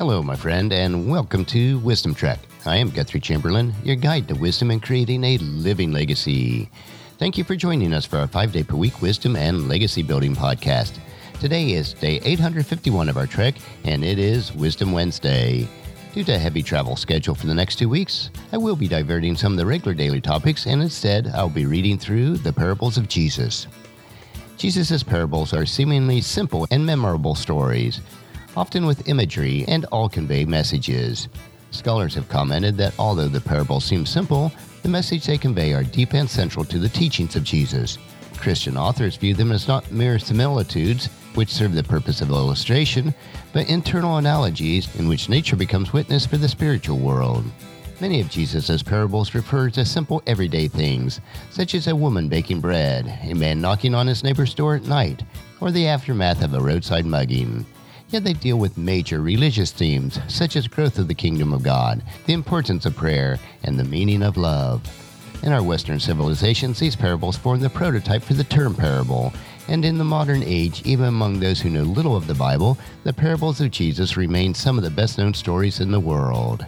Hello, my friend, and welcome to Wisdom Trek. I am Guthrie Chamberlain, your guide to wisdom and creating a living legacy. Thank you for joining us for our five day per week wisdom and legacy building podcast. Today is day 851 of our trek, and it is Wisdom Wednesday. Due to a heavy travel schedule for the next two weeks, I will be diverting some of the regular daily topics, and instead, I'll be reading through the parables of Jesus. Jesus' parables are seemingly simple and memorable stories often with imagery, and all convey messages. Scholars have commented that although the parables seem simple, the message they convey are deep and central to the teachings of Jesus. Christian authors view them as not mere similitudes, which serve the purpose of illustration, but internal analogies in which nature becomes witness for the spiritual world. Many of Jesus' parables refer to simple everyday things, such as a woman baking bread, a man knocking on his neighbor's door at night, or the aftermath of a roadside mugging. Yet they deal with major religious themes such as growth of the kingdom of God, the importance of prayer, and the meaning of love. In our Western civilizations, these parables form the prototype for the term parable, and in the modern age, even among those who know little of the Bible, the parables of Jesus remain some of the best known stories in the world.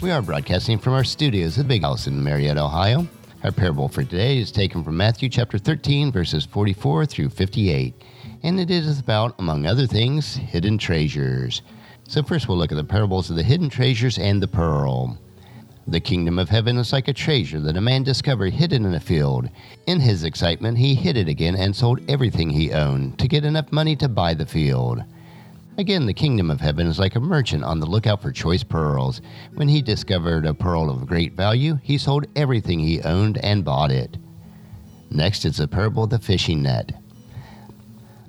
We are broadcasting from our studios at Big House in Marietta, Ohio. Our parable for today is taken from Matthew chapter 13, verses 44 through 58 and it is about, among other things, hidden treasures. So, first we'll look at the parables of the hidden treasures and the pearl. The kingdom of heaven is like a treasure that a man discovered hidden in a field. In his excitement, he hid it again and sold everything he owned to get enough money to buy the field. Again, the kingdom of heaven is like a merchant on the lookout for choice pearls. When he discovered a pearl of great value, he sold everything he owned and bought it. Next is the parable of the fishing net.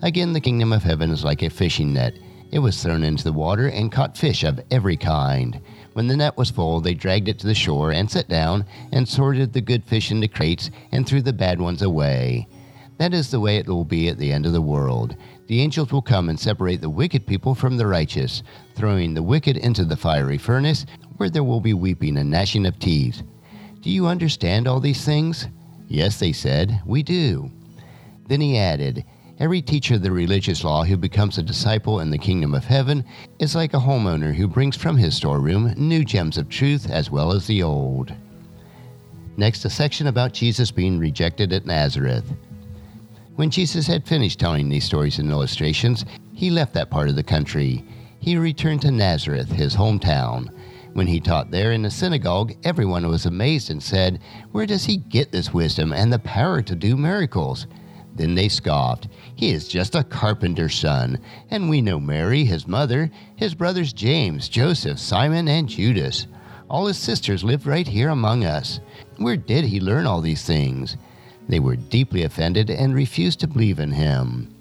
Again, the kingdom of heaven is like a fishing net. It was thrown into the water and caught fish of every kind. When the net was full, they dragged it to the shore and sat down and sorted the good fish into crates and threw the bad ones away. That is the way it will be at the end of the world. The angels will come and separate the wicked people from the righteous, throwing the wicked into the fiery furnace, where there will be weeping and gnashing of teeth. Do you understand all these things? Yes, they said, we do. Then he added, Every teacher of the religious law who becomes a disciple in the kingdom of heaven is like a homeowner who brings from his storeroom new gems of truth as well as the old. Next, a section about Jesus being rejected at Nazareth. When Jesus had finished telling these stories and illustrations, he left that part of the country. He returned to Nazareth, his hometown. When he taught there in the synagogue, everyone was amazed and said, Where does he get this wisdom and the power to do miracles? Then they scoffed. He is just a carpenter's son, and we know Mary, his mother, his brothers James, Joseph, Simon, and Judas. All his sisters lived right here among us. Where did he learn all these things? They were deeply offended and refused to believe in him.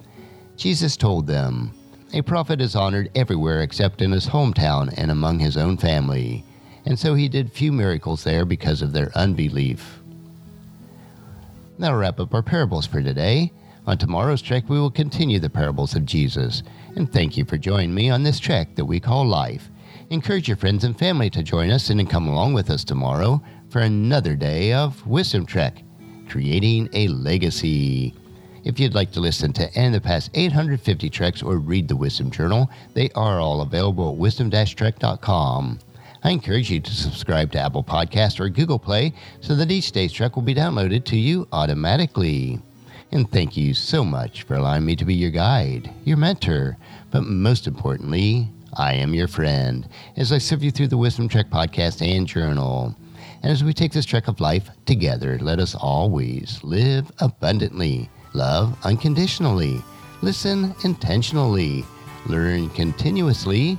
Jesus told them, A prophet is honored everywhere except in his hometown and among his own family. And so he did few miracles there because of their unbelief. That'll wrap up our parables for today. On tomorrow's trek, we will continue the parables of Jesus. And thank you for joining me on this trek that we call life. Encourage your friends and family to join us and come along with us tomorrow for another day of Wisdom Trek, creating a legacy. If you'd like to listen to any of the past 850 treks or read the Wisdom Journal, they are all available at wisdom-trek.com. I encourage you to subscribe to Apple Podcast or Google Play so that each day's trek will be downloaded to you automatically. And thank you so much for allowing me to be your guide, your mentor, but most importantly, I am your friend as I serve you through the Wisdom Trek podcast and journal. And as we take this trek of life together, let us always live abundantly, love unconditionally, listen intentionally, learn continuously,